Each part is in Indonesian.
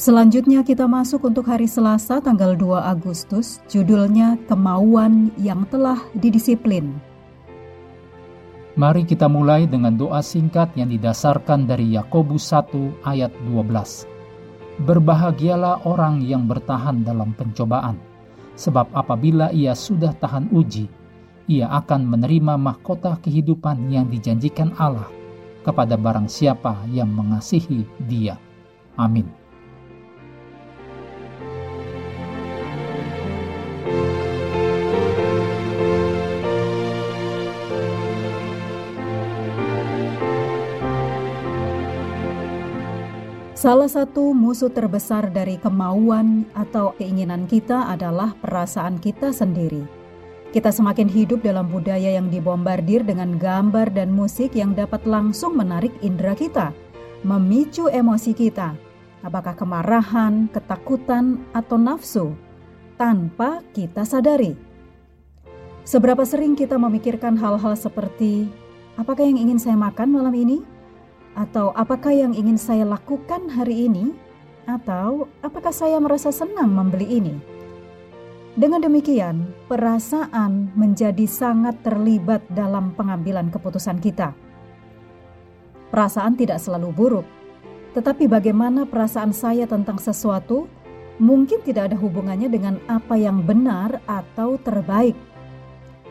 Selanjutnya kita masuk untuk hari Selasa tanggal 2 Agustus, judulnya Kemauan yang telah didisiplin. Mari kita mulai dengan doa singkat yang didasarkan dari Yakobus 1 ayat 12. Berbahagialah orang yang bertahan dalam pencobaan, sebab apabila ia sudah tahan uji, ia akan menerima mahkota kehidupan yang dijanjikan Allah kepada barang siapa yang mengasihi Dia. Amin. Salah satu musuh terbesar dari kemauan atau keinginan kita adalah perasaan kita sendiri. Kita semakin hidup dalam budaya yang dibombardir dengan gambar dan musik yang dapat langsung menarik indera kita, memicu emosi kita, apakah kemarahan, ketakutan, atau nafsu, tanpa kita sadari. Seberapa sering kita memikirkan hal-hal seperti, apakah yang ingin saya makan malam ini? Atau apakah yang ingin saya lakukan hari ini? Atau apakah saya merasa senang membeli ini? Dengan demikian, perasaan menjadi sangat terlibat dalam pengambilan keputusan kita. Perasaan tidak selalu buruk, tetapi bagaimana perasaan saya tentang sesuatu mungkin tidak ada hubungannya dengan apa yang benar atau terbaik.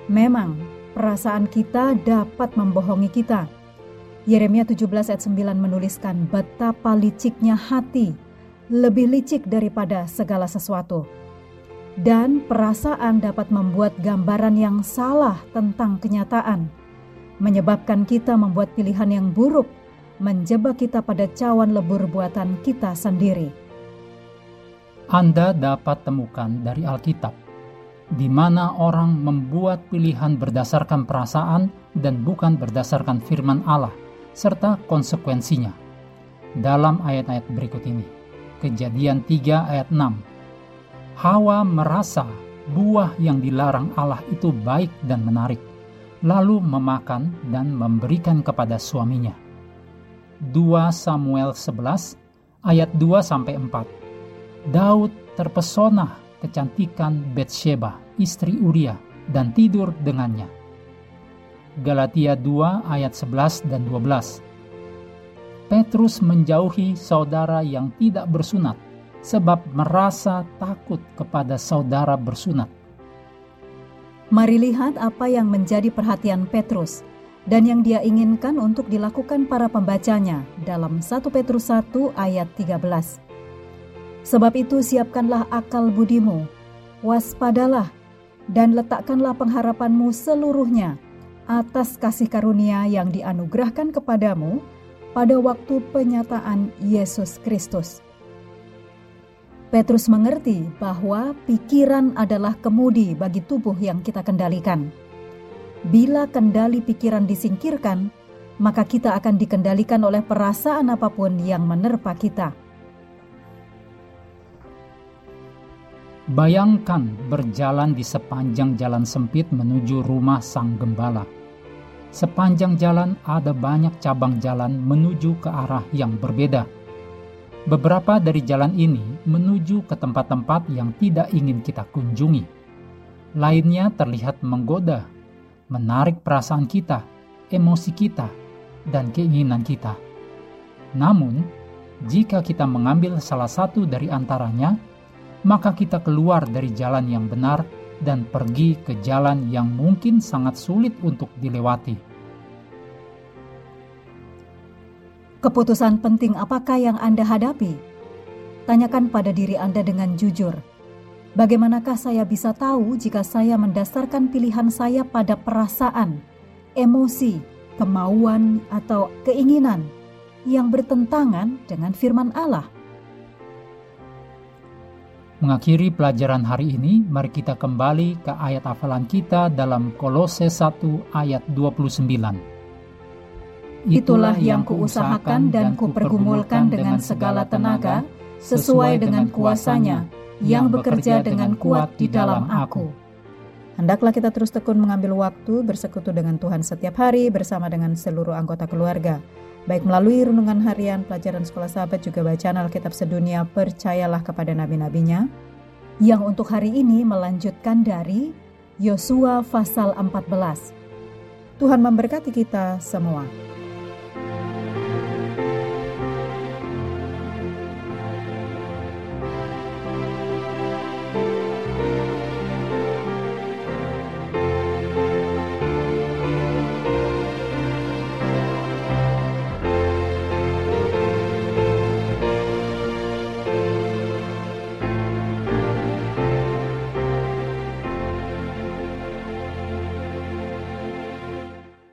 Memang, perasaan kita dapat membohongi kita. Yeremia 17 ayat 9 menuliskan betapa liciknya hati, lebih licik daripada segala sesuatu dan perasaan dapat membuat gambaran yang salah tentang kenyataan, menyebabkan kita membuat pilihan yang buruk, menjebak kita pada cawan lebur buatan kita sendiri. Anda dapat temukan dari Alkitab, di mana orang membuat pilihan berdasarkan perasaan dan bukan berdasarkan firman Allah, serta konsekuensinya. Dalam ayat-ayat berikut ini, Kejadian 3 ayat 6, Hawa merasa buah yang dilarang Allah itu baik dan menarik, lalu memakan dan memberikan kepada suaminya. 2 Samuel 11 ayat 2 sampai 4. Daud terpesona kecantikan Betsheba, istri Uria, dan tidur dengannya. Galatia 2 ayat 11 dan 12. Petrus menjauhi saudara yang tidak bersunat sebab merasa takut kepada saudara bersunat. Mari lihat apa yang menjadi perhatian Petrus dan yang dia inginkan untuk dilakukan para pembacanya dalam 1 Petrus 1 ayat 13. Sebab itu siapkanlah akal budimu, waspadalah, dan letakkanlah pengharapanmu seluruhnya atas kasih karunia yang dianugerahkan kepadamu pada waktu penyataan Yesus Kristus. Petrus mengerti bahwa pikiran adalah kemudi bagi tubuh yang kita kendalikan. Bila kendali pikiran disingkirkan, maka kita akan dikendalikan oleh perasaan apa pun yang menerpa kita. Bayangkan berjalan di sepanjang jalan sempit menuju rumah sang gembala. Sepanjang jalan ada banyak cabang jalan menuju ke arah yang berbeda Beberapa dari jalan ini menuju ke tempat-tempat yang tidak ingin kita kunjungi. Lainnya terlihat menggoda, menarik perasaan kita, emosi kita, dan keinginan kita. Namun, jika kita mengambil salah satu dari antaranya, maka kita keluar dari jalan yang benar dan pergi ke jalan yang mungkin sangat sulit untuk dilewati. Keputusan penting apakah yang Anda hadapi? Tanyakan pada diri Anda dengan jujur. Bagaimanakah saya bisa tahu jika saya mendasarkan pilihan saya pada perasaan, emosi, kemauan, atau keinginan yang bertentangan dengan firman Allah? Mengakhiri pelajaran hari ini, mari kita kembali ke ayat hafalan kita dalam Kolose 1 ayat 29. Itulah yang kuusahakan dan kupergumulkan dengan segala tenaga, sesuai dengan kuasanya, yang bekerja dengan kuat di dalam aku. Hendaklah kita terus tekun mengambil waktu bersekutu dengan Tuhan setiap hari bersama dengan seluruh anggota keluarga. Baik melalui renungan harian, pelajaran sekolah sahabat, juga bacaan Alkitab sedunia, percayalah kepada nabi-nabinya, yang untuk hari ini melanjutkan dari Yosua pasal 14. Tuhan memberkati kita semua.